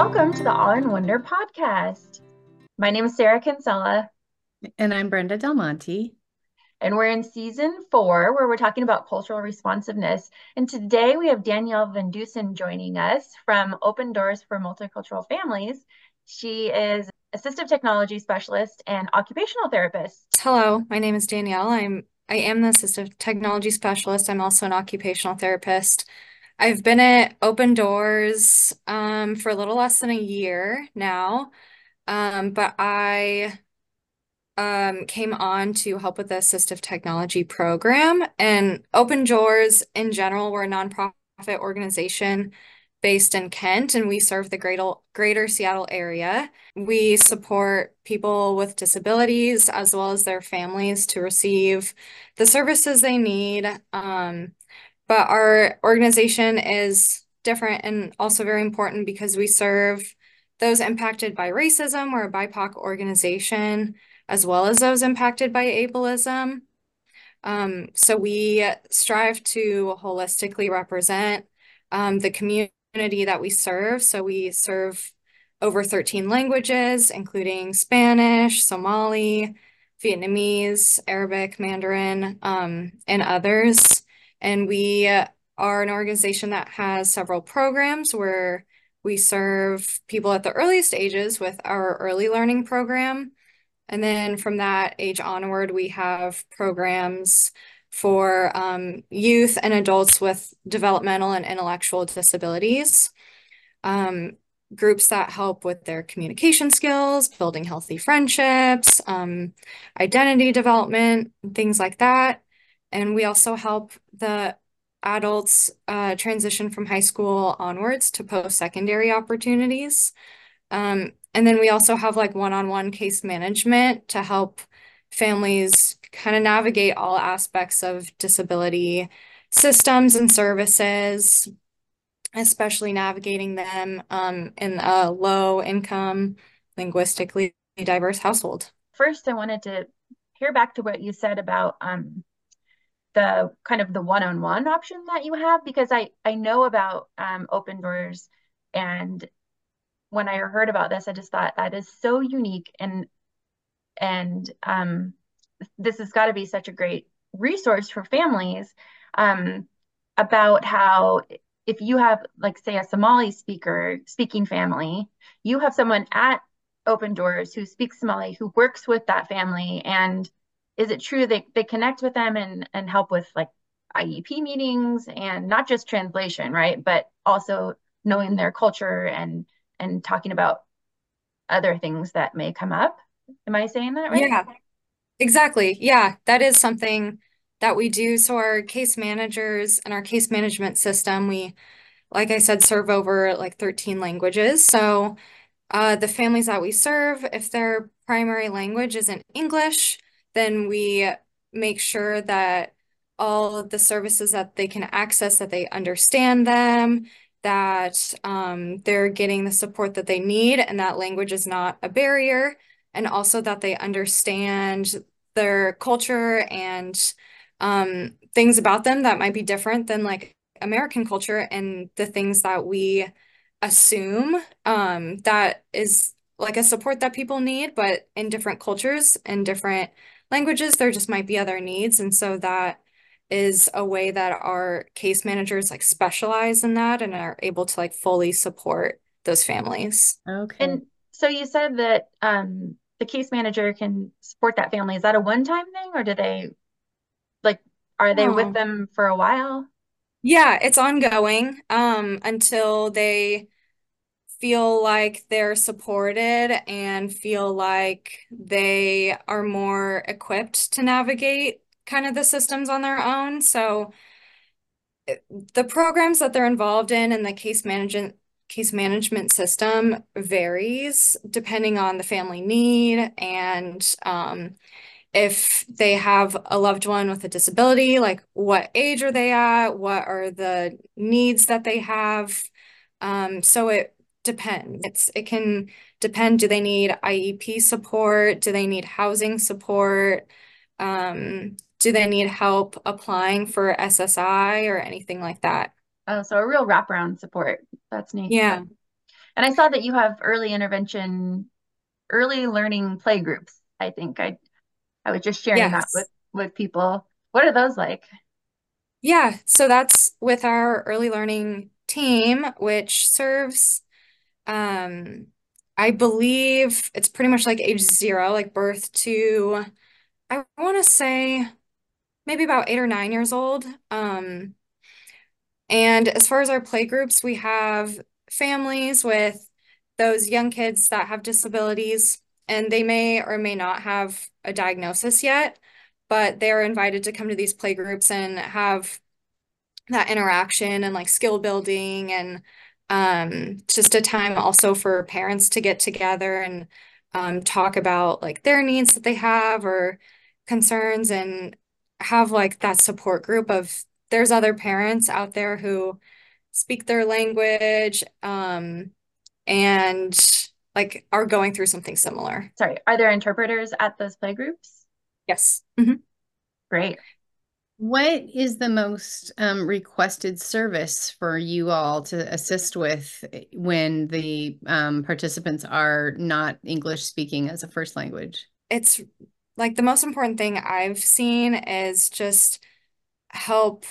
Welcome to the Awe and Wonder podcast. My name is Sarah Kinsella. And I'm Brenda Del Monte. And we're in season four, where we're talking about cultural responsiveness. And today we have Danielle Van Dusen joining us from Open Doors for Multicultural Families. She is assistive technology specialist and occupational therapist. Hello, my name is Danielle. I'm I am the assistive technology specialist. I'm also an occupational therapist. I've been at Open Doors um, for a little less than a year now, um, but I um, came on to help with the assistive technology program. And Open Doors in general, we're a nonprofit organization based in Kent, and we serve the greater, greater Seattle area. We support people with disabilities as well as their families to receive the services they need. Um, but our organization is different and also very important because we serve those impacted by racism. We're a BIPOC organization, as well as those impacted by ableism. Um, so we strive to holistically represent um, the community that we serve. So we serve over 13 languages, including Spanish, Somali, Vietnamese, Arabic, Mandarin, um, and others. And we are an organization that has several programs where we serve people at the earliest ages with our early learning program. And then from that age onward, we have programs for um, youth and adults with developmental and intellectual disabilities. Um, groups that help with their communication skills, building healthy friendships, um, identity development, things like that. And we also help the adults uh, transition from high school onwards to post-secondary opportunities. Um, and then we also have like one-on-one case management to help families kind of navigate all aspects of disability systems and services, especially navigating them um, in a low income, linguistically diverse household. First, I wanted to hear back to what you said about um, the kind of the one-on-one option that you have because I I know about um, open doors. And when I heard about this, I just thought that is so unique and and um, this has got to be such a great resource for families um, about how if you have like say a Somali speaker speaking family, you have someone at Open Doors who speaks Somali who works with that family and is it true they, they connect with them and, and help with like IEP meetings and not just translation, right? But also knowing their culture and and talking about other things that may come up. Am I saying that right? Yeah, exactly. Yeah, that is something that we do. So our case managers and our case management system, we, like I said, serve over like 13 languages. So uh, the families that we serve, if their primary language isn't English, then we make sure that all of the services that they can access, that they understand them, that um, they're getting the support that they need, and that language is not a barrier, and also that they understand their culture and um, things about them that might be different than like American culture and the things that we assume um, that is like a support that people need, but in different cultures and different languages, there just might be other needs. And so that is a way that our case managers like specialize in that and are able to like fully support those families. Okay. And so you said that um, the case manager can support that family. Is that a one-time thing or do they like are they oh. with them for a while? Yeah, it's ongoing um, until they feel like they're supported and feel like they are more equipped to navigate kind of the systems on their own. So the programs that they're involved in and the case management case management system varies depending on the family need and um, if they have a loved one with a disability, like what age are they at? What are the needs that they have? Um, so it depend. It's it can depend. Do they need IEP support? Do they need housing support? Um, do they need help applying for SSI or anything like that? Oh, so a real wraparound support. That's neat. Yeah. And I saw that you have early intervention, early learning play groups. I think I I was just sharing that with with people. What are those like? Yeah, so that's with our early learning team, which serves, um, I believe it's pretty much like age zero, like birth to, I want to say maybe about eight or nine years old. Um, and as far as our play groups, we have families with those young kids that have disabilities, and they may or may not have a diagnosis yet, but they're invited to come to these play groups and have that interaction and like skill building and um, just a time also for parents to get together and um, talk about like their needs that they have or concerns and have like that support group of there's other parents out there who speak their language um, and like are going through something similar. Sorry, are there interpreters at those play groups? Yes. Mhm. Great. What is the most um, requested service for you all to assist with when the um, participants are not English speaking as a first language? It's like the most important thing I've seen is just help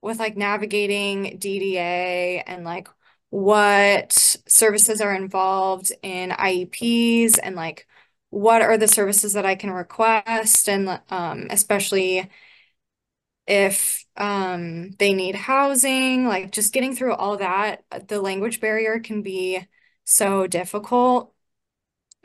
with like navigating DDA and like what services are involved in IEPs and like what are the services that I can request and um, especially if um, they need housing, like just getting through all that, the language barrier can be so difficult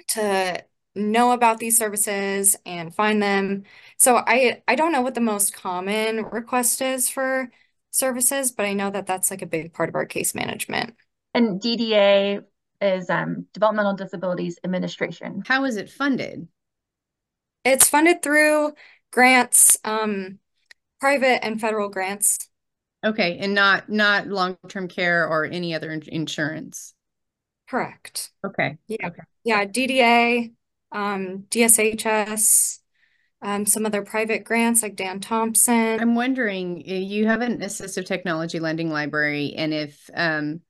to know about these services and find them. So I I don't know what the most common request is for services, but I know that that's like a big part of our case management. And DDA is um, Developmental Disabilities Administration. How is it funded? It's funded through grants, um, private and federal grants. Okay, and not not long-term care or any other in- insurance. Correct. Okay. Yeah. Okay. Yeah, DDA, um, DSHS, um, some other private grants like Dan Thompson. I'm wondering, uh, you have an assistive technology lending library, and if um,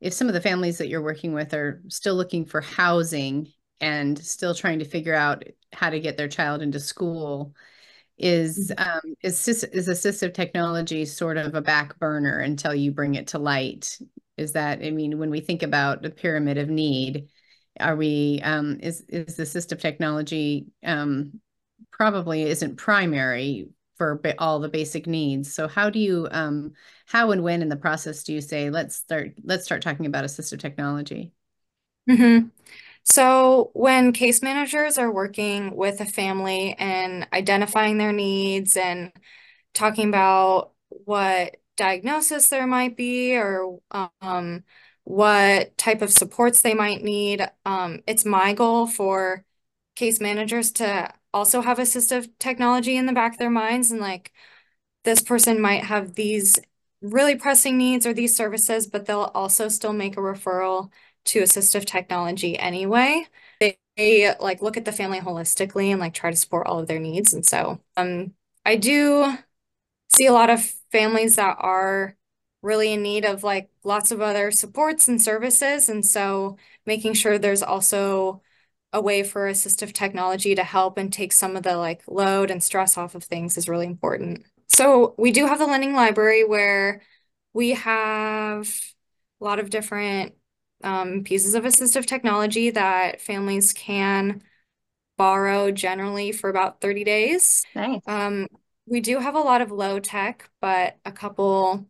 if some of the families that you're working with are still looking for housing and still trying to figure out how to get their child into school, is um, is is assistive technology sort of a back burner until you bring it to light? Is that, I mean, when we think about the pyramid of need, are we um, is is assistive technology um, probably isn't primary for all the basic needs. So how do you um, how and when in the process do you say let's start let's start talking about assistive technology? Mm-hmm. So when case managers are working with a family and identifying their needs and talking about what diagnosis there might be or um, what type of supports they might need, um, it's my goal for case managers to also have assistive technology in the back of their minds and like this person might have these really pressing needs or these services, but they'll also still make a referral to assistive technology anyway. They, they like look at the family holistically and like try to support all of their needs. And so um I do see a lot of families that are really in need of like lots of other supports and services. And so making sure there's also a way for assistive technology to help and take some of the like load and stress off of things is really important. So we do have the lending library where we have a lot of different um, pieces of assistive technology that families can borrow generally for about 30 days. Nice. Um, we do have a lot of low tech, but a couple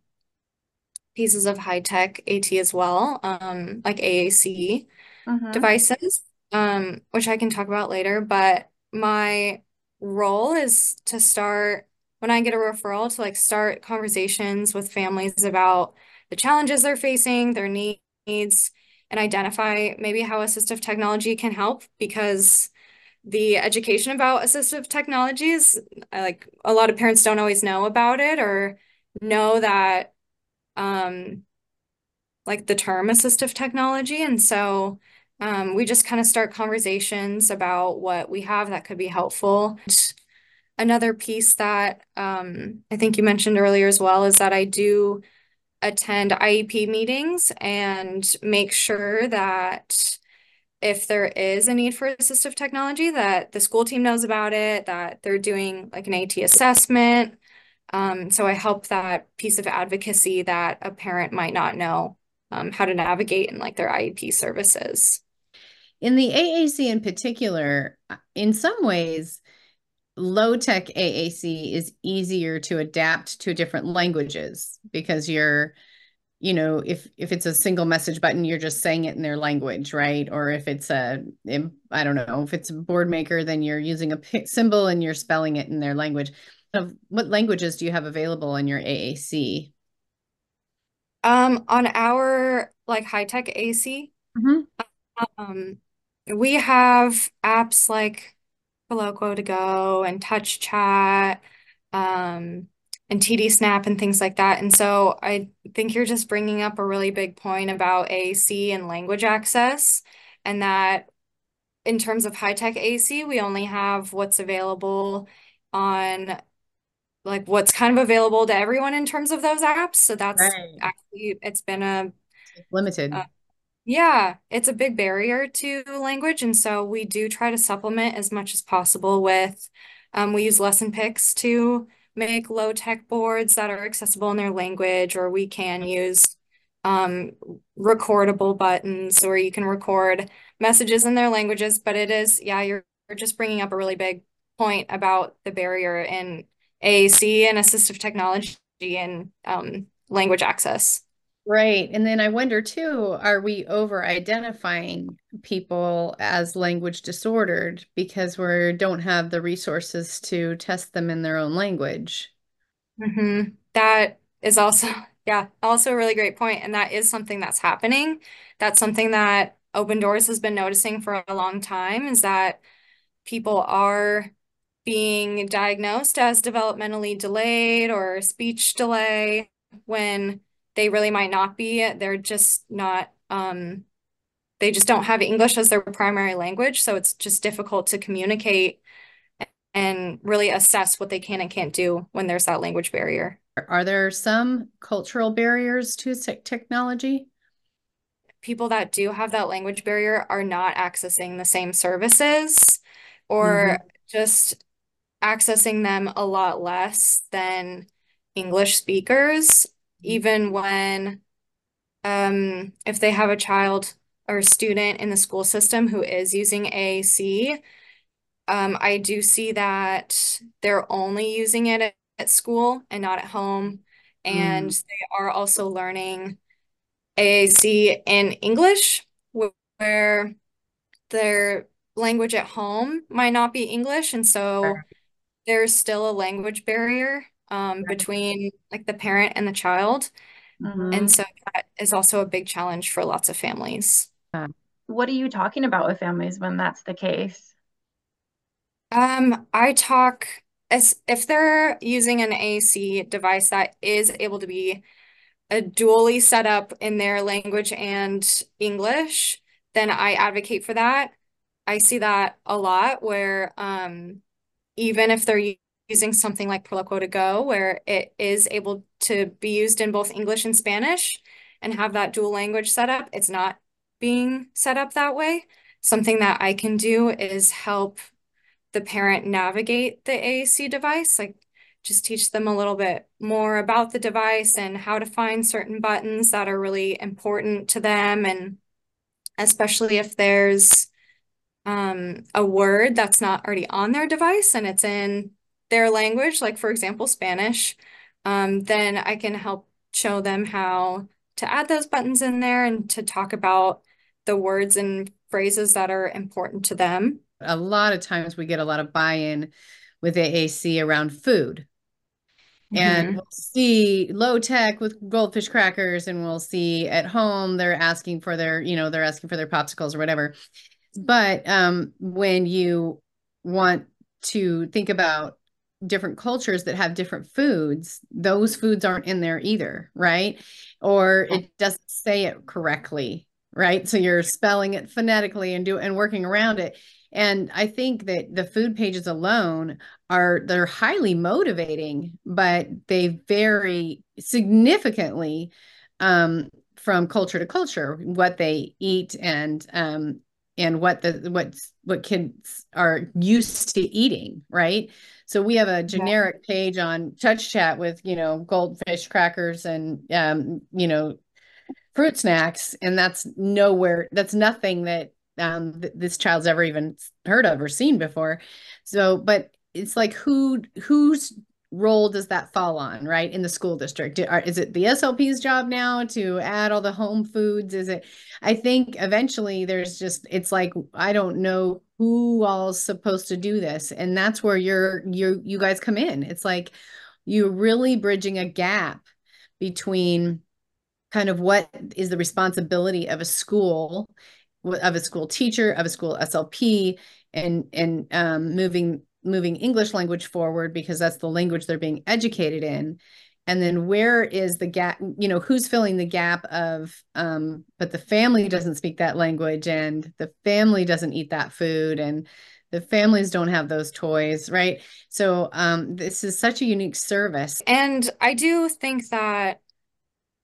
pieces of high tech AT as well, um, like AAC Mhm. devices, um, which I can talk about later. But my role is to start when I get a referral to like start conversations with families about the challenges they're facing, their needs, and identify maybe how assistive technology can help because the education about assistive technologies, like a lot of parents don't always know about it or know that um like the term assistive technology. And so um, we just kind of start conversations about what we have that could be helpful. Another piece that um, I think you mentioned earlier as well is that I do attend IEP meetings and make sure that if there is a need for assistive technology, that the school team knows about it, that they're doing like an AT assessment. Um, so I help that piece of advocacy that a parent might not know um, how to navigate in like their IEP services. In the AAC in particular, in some ways, low tech AAC is easier to adapt to different languages because you're you know if if it's a single message button you're just saying it in their language right? Or if it's a i don't know if it's a Boardmaker then you're using a symbol and you're spelling it in their language. Of what languages do you have available in your AAC um on our like high tech AC mm-hmm. um we have apps like Proloquo2Go and TouchChat, um, and TD Snap and things like that. And so I think you're just bringing up a really big point about AAC and language access, and that in terms of high tech AC, we only have what's available on like what's kind of available to everyone in terms of those apps. So that's right. actually it's been a limited. Uh, yeah, it's a big barrier to language. And so we do try to supplement as much as possible with, um, we use LessonPix to make low tech boards that are accessible in their language, or we can use um, recordable buttons where you can record messages in their languages. But it is, yeah, you're, you're just bringing up a really big point about the barrier in AAC and assistive technology and um, language access. Right. And then I wonder too, are we over identifying people as language disordered because we don't have the resources to test them in their own language? Mm-hmm. That is also, yeah, also a really great point. And that is something that's happening. That's something that Open Doors has been noticing for a long time is that people are being diagnosed as developmentally delayed or speech delay when they really might not be. They're just not, um, they just don't have English as their primary language. So it's just difficult to communicate and really assess what they can and can't do when there's that language barrier. Are there some cultural barriers to technology? People that do have that language barrier are not accessing the same services or mm-hmm. just accessing them a lot less than English speakers even when um, if they have a child or a student in the school system who is using AAC, um, I do see that they're only using it at, at school and not at home. And mm. they are also learning AAC in English, where their language at home might not be English. And so there's still a language barrier um, between like the parent and the child. Mm-hmm. And so that is also a big challenge for lots of families. What are you talking about with families when that's the case? Um, I talk as if they're using an AC device that is able to be a dually set up in their language and English, then I advocate for that. I see that a lot where um, even if they're using something like Proloquo2Go, where it is able to be used in both English and Spanish and have that dual language set up. It's not being set up that way. Something that I can do is help the parent navigate the AAC device, like just teach them a little bit more about the device and how to find certain buttons that are really important to them. And especially if there's um, a word that's not already on their device and it's in their language, like for example, Spanish, um, then I can help show them how to add those buttons in there and to talk about the words and phrases that are important to them. A lot of times we get a lot of buy-in with AAC around food. And mm-hmm. we'll see low tech with goldfish crackers, and we'll see at home they're asking for their, you know, they're asking for their popsicles or whatever. But um, when you want to think about different cultures that have different foods, those foods aren't in there either, right? Or it doesn't say it correctly, right? So you're spelling it phonetically and do and working around it. And I think that the food pages alone are they're highly motivating, but they vary significantly um, from culture to culture what they eat and um, and what the what what kids are used to eating, right? So we have a generic yeah. page on TouchChat with you know goldfish crackers and um, you know fruit snacks, and that's nowhere. That's nothing that um, th- this child's ever even heard of or seen before. So, but it's like who whose role does that fall on right in the school district? Is it the slp's job now to add all the home foods? Is it i think eventually there's just it's like i don't know who all's supposed to do this and that's where you're you you guys come in. It's like you're really bridging a gap between kind of what is the responsibility of a school of a school teacher of a school slp and and um, moving moving English language forward because that's the language they're being educated in. And then where is the gap, you know, who's filling the gap of, um, but the family doesn't speak that language and the family doesn't eat that food and the families don't have those toys, right? So um, this is such a unique service. And I do think that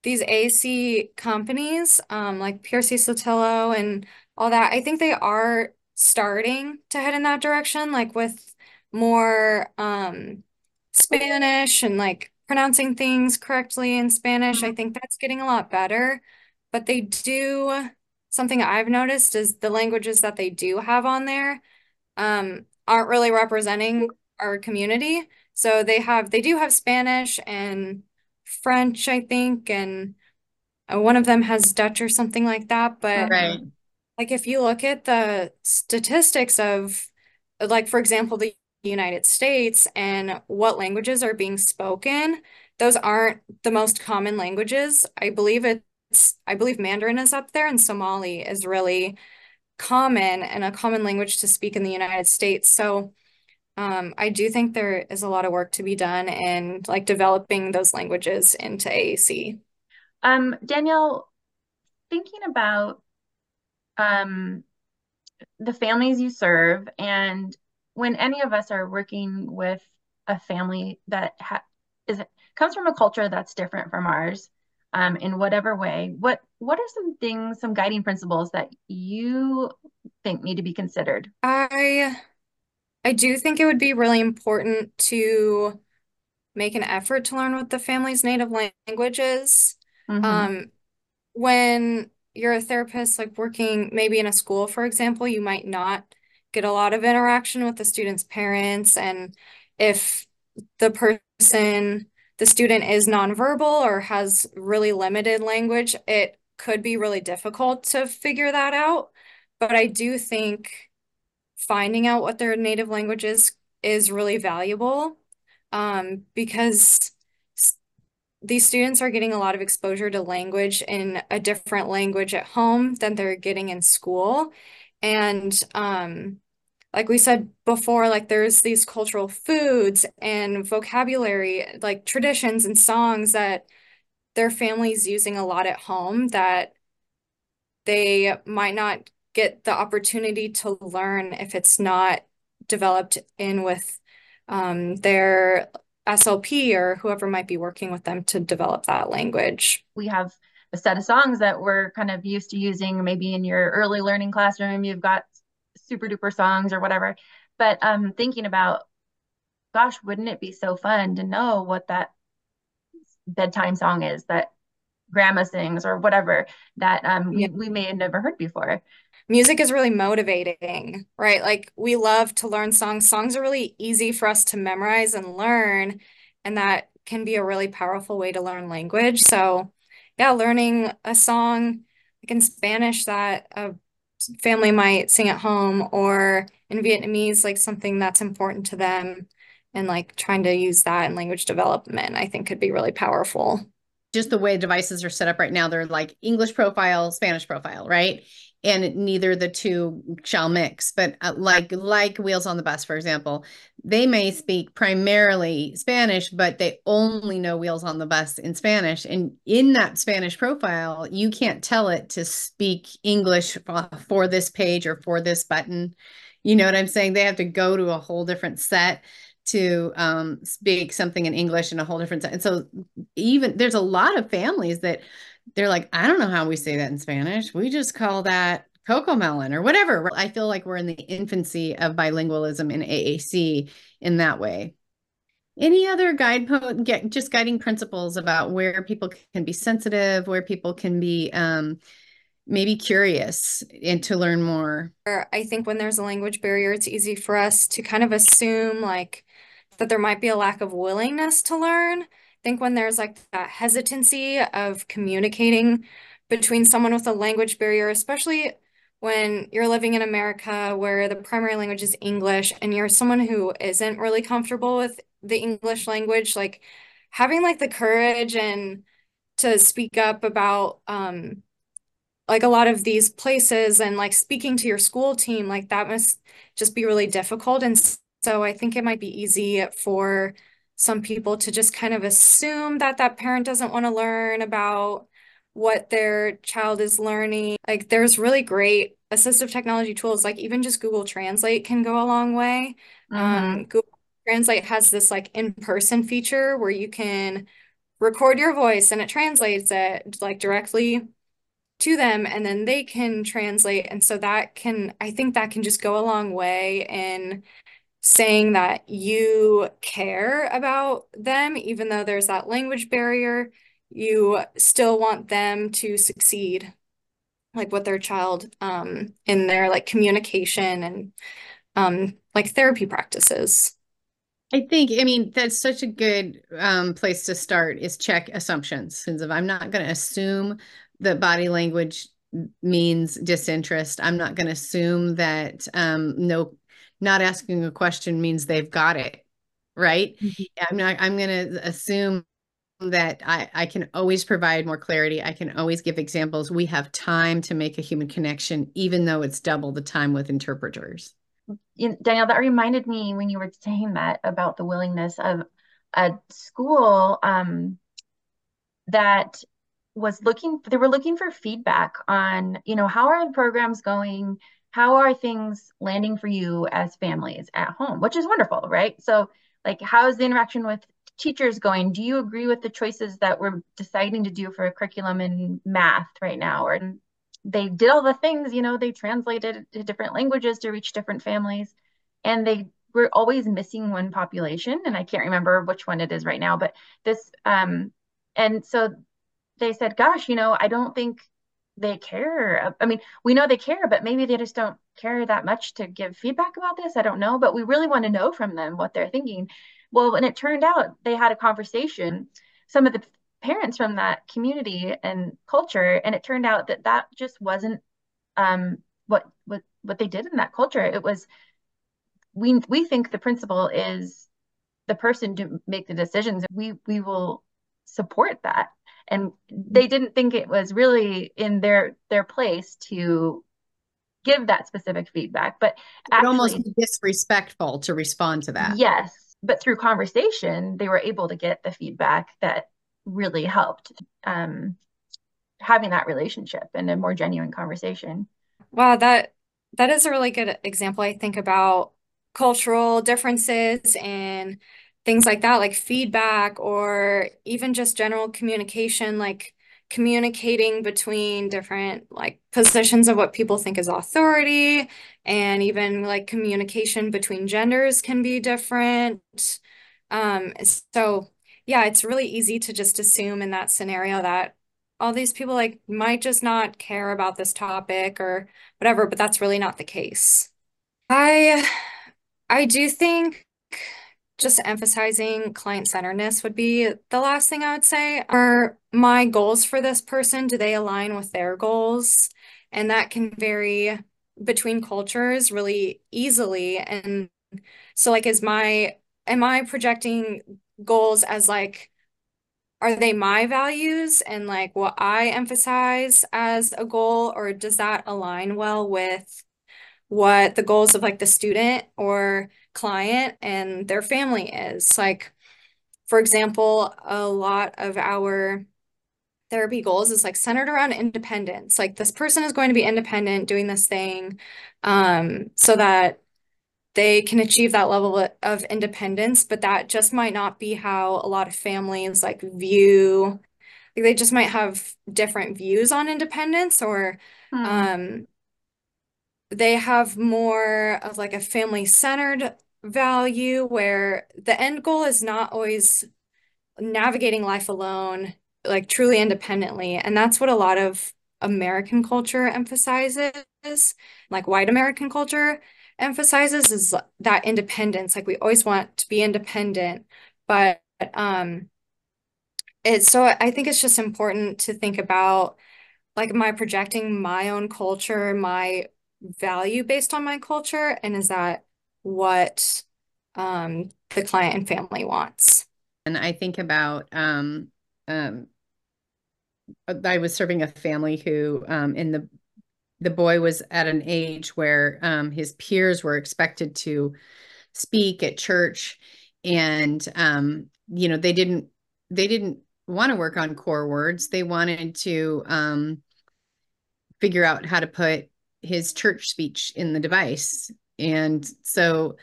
these AC companies, um, like PRC Saltillo and all that, I think they are starting to head in that direction, like with more um, Spanish and like pronouncing things correctly in Spanish. I mm-hmm. think that's getting a lot better. But they do, something I've noticed is the languages that they do have on there um, aren't really representing our community. So they have, they do have Spanish and French, I think, and uh, one of them has Dutch or something like that. But right. like if you look at the statistics of, like, for example, the United States and what languages are being spoken, those aren't the most common languages. I believe it's, I believe Mandarin is up there and Somali is really common and a common language to speak in the United States. So um, I do think there is a lot of work to be done in like developing those languages into AAC. Um, Danielle, thinking about um, the families you serve and when any of us are working with a family that ha- is comes from a culture that's different from ours um, in whatever way what what are some things some guiding principles that you think need to be considered i i do think it would be really important to make an effort to learn what the family's native language is mm-hmm. um, when you're a therapist like working maybe in a school for example you might not get a lot of interaction with the student's parents and if the person the student is nonverbal or has really limited language it could be really difficult to figure that out. But i do think finding out what their native language is is really valuable um, because these students are getting a lot of exposure to language in a different language at home than they're getting in school. And um, like we said before, like there's these cultural foods and vocabulary, like traditions and songs that their families using a lot at home that they might not get the opportunity to learn if it's not developed in with um, their SLP or whoever might be working with them to develop that language. We have a set of songs that we're kind of used to using maybe in your early learning classroom. You've got super duper songs or whatever. But um, thinking about, gosh, wouldn't it be so fun to know what that bedtime song is that grandma sings or whatever that um, yeah. we, we may have never heard before music is really motivating, right? Like we love to learn songs. Songs are really easy for us to memorize and learn, and that can be a really powerful way to learn language. So, yeah, learning a song like in Spanish that a family might sing at home or in Vietnamese, like something that's important to them and like trying to use that in language development, I think could be really powerful. Just the way devices are set up right now, they're like English profile, Spanish profile, right? And neither the two shall mix but uh, like like wheels on the bus for example they may speak primarily spanish but they only know wheels on the bus in spanish and in that spanish profile you can't tell it to speak english for this page or for this button You know what I'm saying? They have to go to a whole different set to um, speak something in English in a whole different set. And so even there's a lot of families that they're like, I don't know how we say that in Spanish. We just call that Cocomelon or whatever. I feel like we're in the infancy of bilingualism in AAC in that way. Any other guidepost, get just guiding principles about where people can be sensitive, where people can be um, maybe curious and to learn more? I think when there's a language barrier, it's easy for us to kind of assume like that there might be a lack of willingness to learn. Think when there's like that hesitancy of communicating between someone with a language barrier, especially when you're living in America where the primary language is English and you're someone who isn't really comfortable with the English language, like having like the courage and to speak up about um like a lot of these places and like speaking to your school team, like that must just be really difficult. And so I think it might be easy for some people to just kind of assume that that parent doesn't want to learn about what their child is learning. Like there's really great assistive technology tools, like even just Google Translate can go a long way. Mm-hmm. Um, Google Translate has this like in-person feature where you can record your voice and it translates it like directly to them and then they can translate. And so that can, I think that can just go a long way in saying that you care about them, even though there's that language barrier you still want them to succeed like with their child um, in their like communication and um, like therapy practices. I think, I mean, that's such a good um, place to start is check assumptions. Since if I'm not going to assume that body language means disinterest, I'm not going to assume that um, no, not asking a question means they've got it right. Mm-hmm. I'm not, I'm going to assume that I, I can always provide more clarity. I can always give examples. We have time to make a human connection, even though it's double the time with interpreters. You, Danielle, that reminded me when you were saying that about the willingness of a school um, that was looking, they were looking for feedback on, you know, how are the programs going? How are things landing for you as families at home, which is wonderful, right? So, like, how is the interaction with teachers going, do you agree with the choices that we're deciding to do for a curriculum in math right now? Or they did all the things, you know, they translated to different languages to reach different families. And they were always missing one population. And I can't remember which one it is right now, but this, um, and so they said, gosh, you know, I don't think they care. I mean, we know they care, but maybe they just don't care that much to give feedback about this. I don't know, but we really want to know from them what they're thinking. Well, when it turned out they had a conversation, some of the parents from that community and culture, and it turned out that that just wasn't um, what what what they did in that culture. It was we we think the principal is the person to make the decisions. We we will support that, and they didn't think it was really in their their place to give that specific feedback. But actually, almost disrespectful to respond to that. Yes, but through conversation, they were able to get the feedback that really helped um, having that relationship and a more genuine conversation. Wow, that that is a really good example. I think about cultural differences and things like that, like feedback or even just general communication, like communicating between different like positions of what people think is authority and even like communication between genders can be different. Um so yeah it's really easy to just assume in that scenario that all these people like might just not care about this topic or whatever but that's really not the case. I i do think just emphasizing client centeredness would be the last thing I would say. Are my goals for this person, do they align with their goals? And that can vary between cultures really easily. And so like is my am I projecting goals as like are they my values and like what I emphasize as a goal or does that align well with what the goals of like the student or client and their family is. Like, for example, a lot of our therapy goals is like centered around independence. Like this person is going to be independent doing this thing um, so that they can achieve that level of independence, but that just might not be how a lot of families like view like they just might have different views on independence or hmm. um they have more of like a family centered value where the end goal is not always navigating life alone like truly independently and that's what a lot of American culture emphasizes like white American culture emphasizes is that independence. Like we always want to be independent, but um it's so I think it's just important to think about like am I projecting my own culture, my value based on my culture, and is that what um the client and family wants? And I think about um um I was serving a family who um in the the boy was at an age where um, his peers were expected to speak at church and um, you know they didn't they didn't want to work on core words they wanted to um, figure out how to put his church speech in the device and so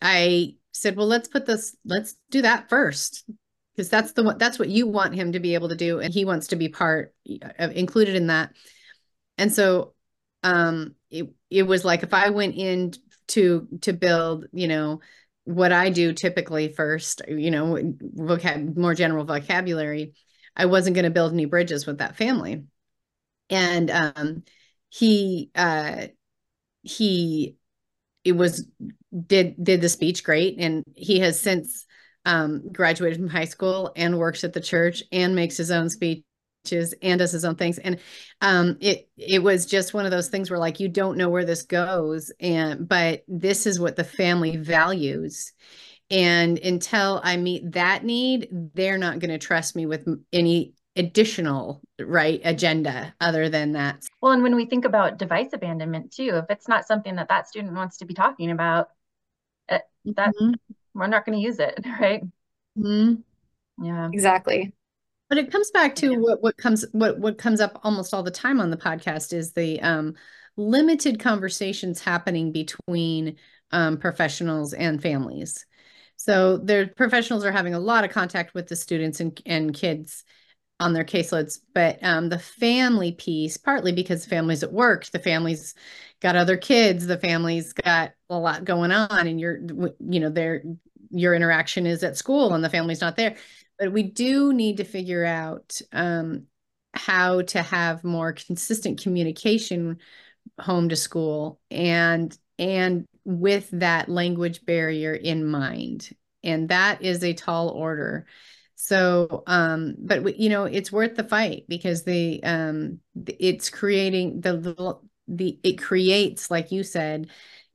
i said well let's put this let's do that first because that's the one that's what you want him to be able to do and he wants to be part of, included in that and so um it it was like if I went in to to build, you know, what I do typically first, you know, vocab more general vocabulary, I wasn't going to build new bridges with that family. And um he uh he it was did did the speech great. And he has since um graduated from high school and works at the church and makes his own speeches and does his own things. And um it it was just one of those things where like you don't know where this goes. And but this is what the family values. And until i meet that need they're not going to trust me with any additional right agenda other than that well and when we think about device abandonment too if it's not something that that student wants to be talking about uh, that mm-hmm. we're not going to use it right mm-hmm. yeah exactly but it comes back to what what comes what what comes up almost all the time on the podcast is the um, limited conversations happening between um, professionals and families. So their professionals are having a lot of contact with the students and, and kids on their caseloads, but um, the family piece, partly because families at work, the families got other kids, the families got a lot going on, and you're, you know, their your interaction is at school and the family's not there. But we do need to figure out um, how to have more consistent communication home to school and and with that language barrier in mind. And that is a tall order so um but you know it's worth the fight because the um it's creating the, the the it creates like you said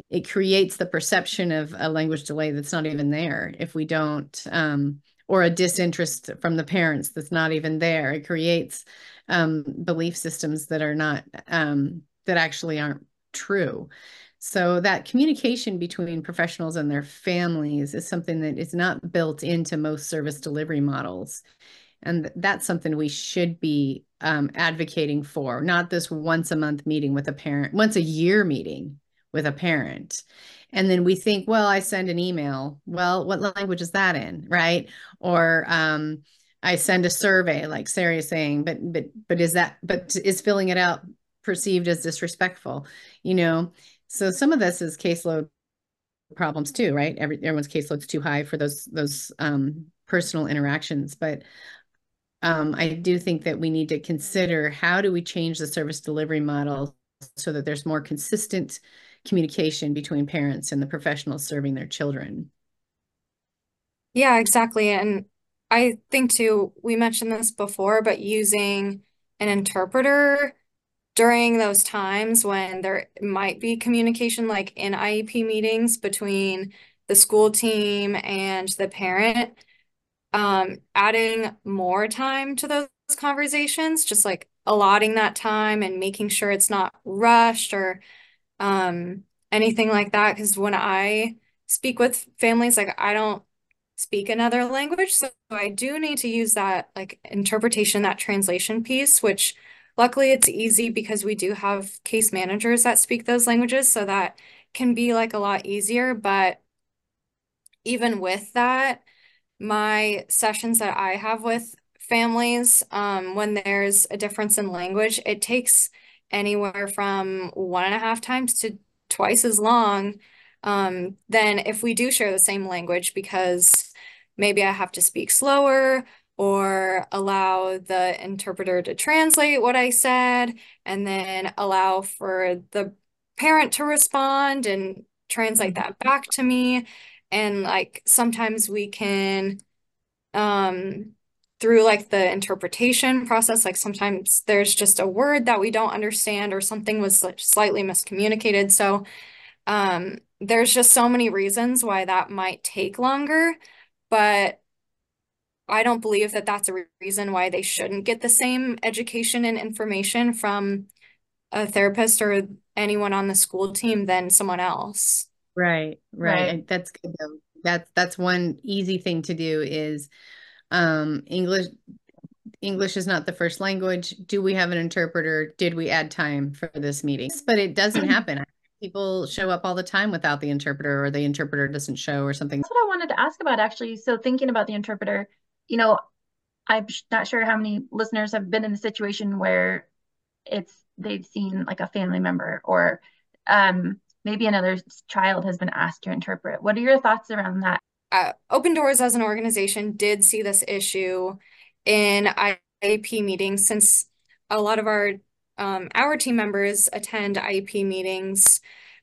it creates the perception of a language delay that's not even there if we don't um or a disinterest from the parents that's not even there. It creates um, belief systems that are not um, that actually aren't true. So that communication between professionals and their families is something that is not built into most service delivery models. And that's something we should be um, advocating for, not this once a month meeting with a parent, once a year meeting with a parent. And then we think well i send an email. Well what language is that in? Right? Or um, i send a survey like sarah is saying but but but is that but is filling it out perceived as disrespectful? You know so some of this is caseload problems too right Every, everyone's caseload's too high for those those um, personal interactions but um, i do think that we need to consider how do we change the service delivery model so that there's more consistent communication between parents and the professionals serving their children. Yeah, exactly. And I think too, we mentioned this before, but using an interpreter during those times when there might be communication, like in IEP meetings between the school team and the parent, um, adding more time to those conversations, just like allotting that time and making sure it's not rushed or um, anything like that. Because when I speak with families, like I don't speak another language. So I do need to use that like interpretation, that translation piece, which luckily it's easy because we do have case managers that speak those languages so that can be like a lot easier, but even with that, my sessions that I have with families, um, when there's a difference in language, it takes anywhere from one and a half times to twice as long um, than if we do share the same language because maybe I have to speak slower or allow the interpreter to translate what I said and then allow for the parent to respond and translate Mm-hmm. that back to me. And like sometimes we can um through like the interpretation process, like sometimes there's just a word that we don't understand or something was slightly miscommunicated. So um there's just so many reasons why that might take longer, but I don't believe that that's a re- reason why they shouldn't get the same education and information from a therapist or anyone on the school team than someone else. Right, right. Right. That's good though. That's that's one easy thing to do is um English English is not the first language. Do we have an interpreter? Did we add time for this meeting? But it doesn't happen. People show up all the time without the interpreter or the interpreter doesn't show or something. That's what I wanted to ask about actually. So thinking about the interpreter, you know, I'm not sure how many listeners have been in a situation where it's they've seen like a family member or um, maybe another child has been asked to interpret. What are your thoughts around that? uh, Open Doors as an organization did see this issue in IEP meetings since a lot of our um, our team members attend IEP meetings.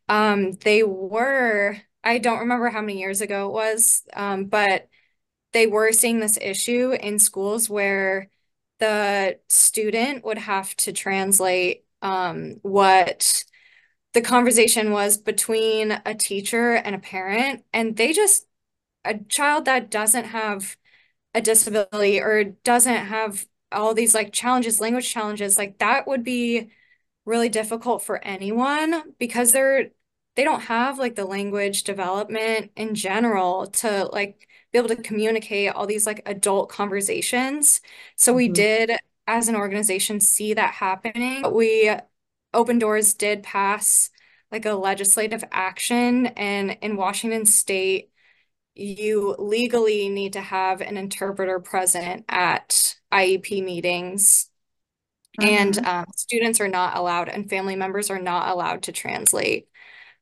Um, they were, I don't remember how many years ago it was, um, but they were seeing this issue in schools where the student would have to translate um, what the conversation was between a teacher and a parent, and they just a child that doesn't have a disability or doesn't have all these like challenges, language challenges, like that would be really difficult for anyone because they're they don't have like the language development in general to like be able to communicate all these like adult conversations. So we Mhm. did as an organization see that happening. We Open Doors did pass like a legislative action and in Washington state you legally need to have an interpreter present at IEP meetings. And Mhm. um, students are not allowed, and family members are not allowed to translate.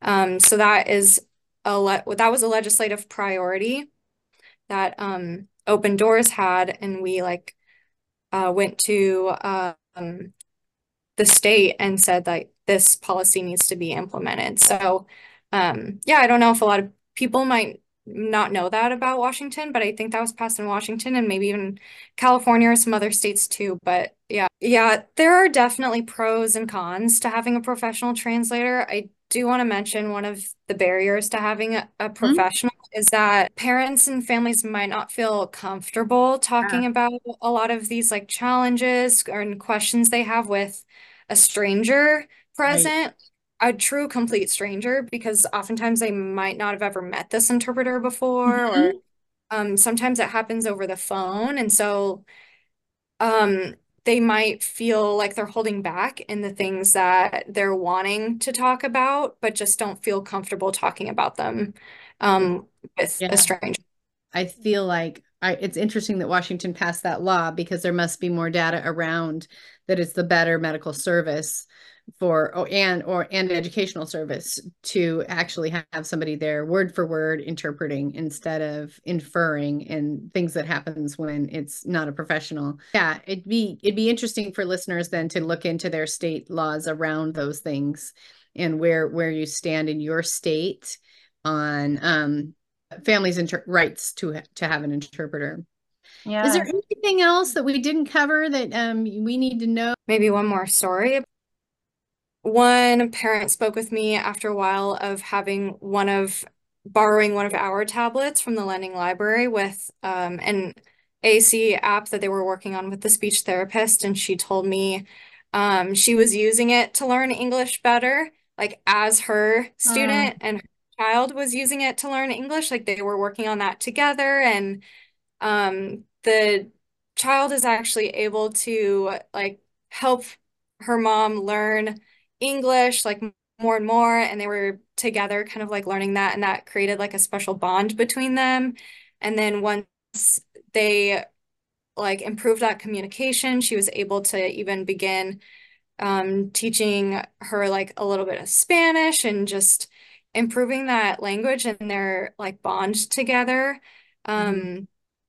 Um, so that is a le that was a legislative priority that um, Open Doors had, and we like uh, went to um, the state and said like this policy needs to be implemented. So um, yeah, I don't know if a lot of people might not know that about Washington, but I think that was passed in Washington and maybe even California or some other states too. But yeah, yeah, there are definitely pros and cons to having a professional translator. I do want to mention one of the barriers to having a, a professional is that parents and families might not feel comfortable talking about a lot of these like challenges or questions they have with a stranger present a true complete stranger because oftentimes they might not have ever met this interpreter before or Mhm. um, sometimes it happens over the phone and so um, they might feel like they're holding back in the things that they're wanting to talk about but just don't feel comfortable talking about them um, with Yeah. a stranger I feel like I, it's interesting that Washington passed that law because there must be more data around that it's the better medical service for oh, and or and educational service to actually have somebody there word for word interpreting instead of inferring and things that happens when it's not a professional. Yeah, it'd be it'd be interesting for listeners then to look into their state laws around those things and where where you stand in your state on um families' inter- rights to to have an interpreter. Yeah. Is there anything else that we didn't cover that um we need to know? maybe one more story one parent spoke with me after a while of having one of borrowing one of our tablets from the lending library with um, an AAC app that they were working on with the speech therapist, and she told me um, she was using it to learn English better, like as her student and her child was using it to learn English, like they were working on that together, and um, the child is actually able to like help her mom learn English like more and more, and they were together, kind of like learning that, and that created like a special bond between them. And then once they like improved that communication, she was able to even begin um, teaching her like a little bit of Spanish and just improving that language and their like bond together. Um, mm-hmm.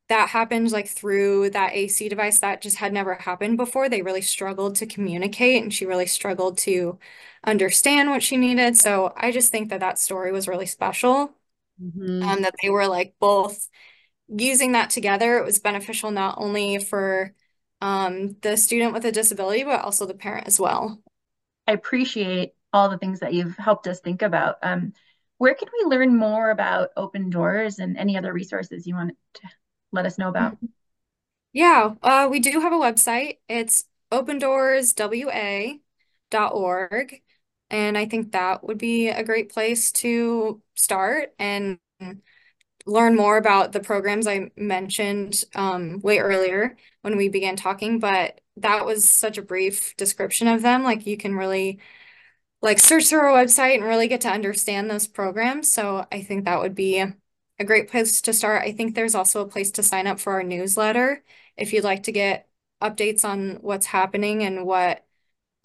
That happened like through that AAC device that just had never happened before. They really struggled to communicate and she really struggled to understand what she needed. So I just think that that story was really special. Mm-hmm. Um, that they were like both using that together. It was beneficial not only for um, the student with a disability, but also the parent as well. I appreciate all the things that you've helped us think about. Um, where can we learn more about Open Doors and any other resources you want to let us know about? Yeah, uh, we do have a website. It's opendoorswa.org. And I think that would be a great place to start and learn more about the programs I mentioned um, way earlier when we began talking. But that was such a brief description of them. Like you can really like search through our website and really get to understand those programs. So I think that would be a great place to start. I think there's also a place to sign up for our newsletter if you'd like to get updates on what's happening and what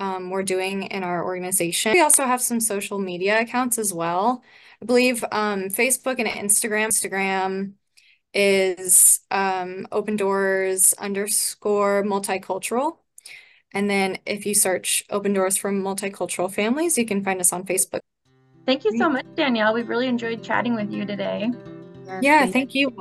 um, we're doing in our organization. We also have some social media accounts as well. I believe um, Facebook and Instagram. Instagram is um, open doors underscore multicultural. And then if you search Open Doors for Multicultural Families, you can find us on Facebook. Thank you so much, Danielle. We've really enjoyed chatting with you today. Yeah, thank you.